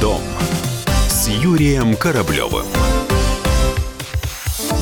дом с Юрием Кораблевым.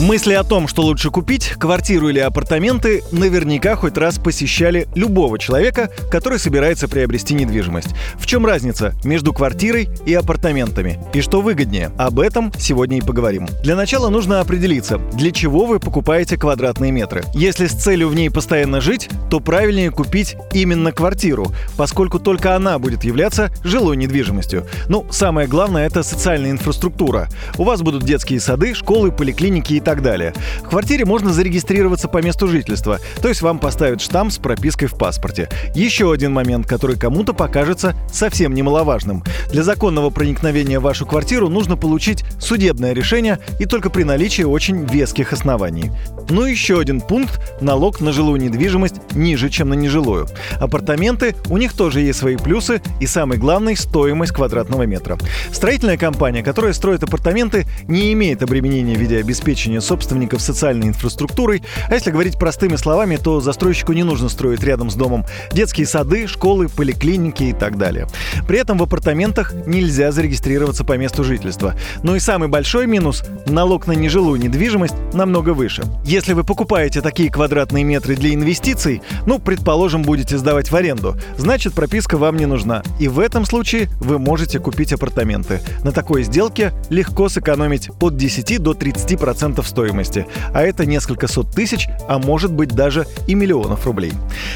Мысли о том, что лучше купить, квартиру или апартаменты, наверняка хоть раз посещали любого человека, который собирается приобрести недвижимость. В чем разница между квартирой и апартаментами? И что выгоднее? Об этом сегодня и поговорим. Для начала нужно определиться, для чего вы покупаете квадратные метры. Если с целью в ней постоянно жить, то правильнее купить именно квартиру, поскольку только она будет являться жилой недвижимостью. Ну, самое главное – это социальная инфраструктура. У вас будут детские сады, школы, поликлиники и так так далее. В квартире можно зарегистрироваться по месту жительства, то есть вам поставят штамп с пропиской в паспорте. Еще один момент, который кому-то покажется совсем немаловажным. Для законного проникновения в вашу квартиру нужно получить судебное решение и только при наличии очень веских оснований. Ну и еще один пункт – налог на жилую недвижимость ниже, чем на нежилую. Апартаменты, у них тоже есть свои плюсы и самый главный – стоимость квадратного метра. Строительная компания, которая строит апартаменты, не имеет обременения в виде обеспечения обеспечения собственников социальной инфраструктурой. А если говорить простыми словами, то застройщику не нужно строить рядом с домом детские сады, школы, поликлиники и так далее. При этом в апартаментах нельзя зарегистрироваться по месту жительства. Но и самый большой минус – налог на нежилую недвижимость намного выше. Если вы покупаете такие квадратные метры для инвестиций, ну, предположим, будете сдавать в аренду, значит прописка вам не нужна. И в этом случае вы можете купить апартаменты. На такой сделке легко сэкономить от 10 до 30% стоимости, а это несколько сот тысяч, а может быть даже и миллионов рублей.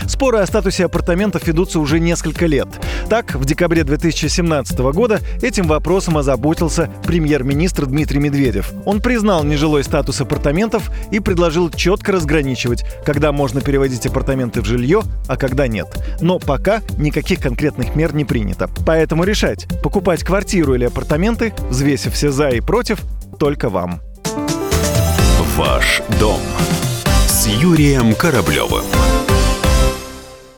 Споры о статусе апартаментов ведутся уже несколько лет. Так, в декабре 2017 года этим вопросом озаботился премьер-министр Дмитрий Медведев. Он признал нежилой статус апартаментов и предложил четко разграничивать, когда можно переводить апартаменты в жилье, а когда нет. Но пока никаких конкретных мер не принято. Поэтому решать, покупать квартиру или апартаменты, взвесив все за и против, только вам. Ваш дом с Юрием Кораблевым.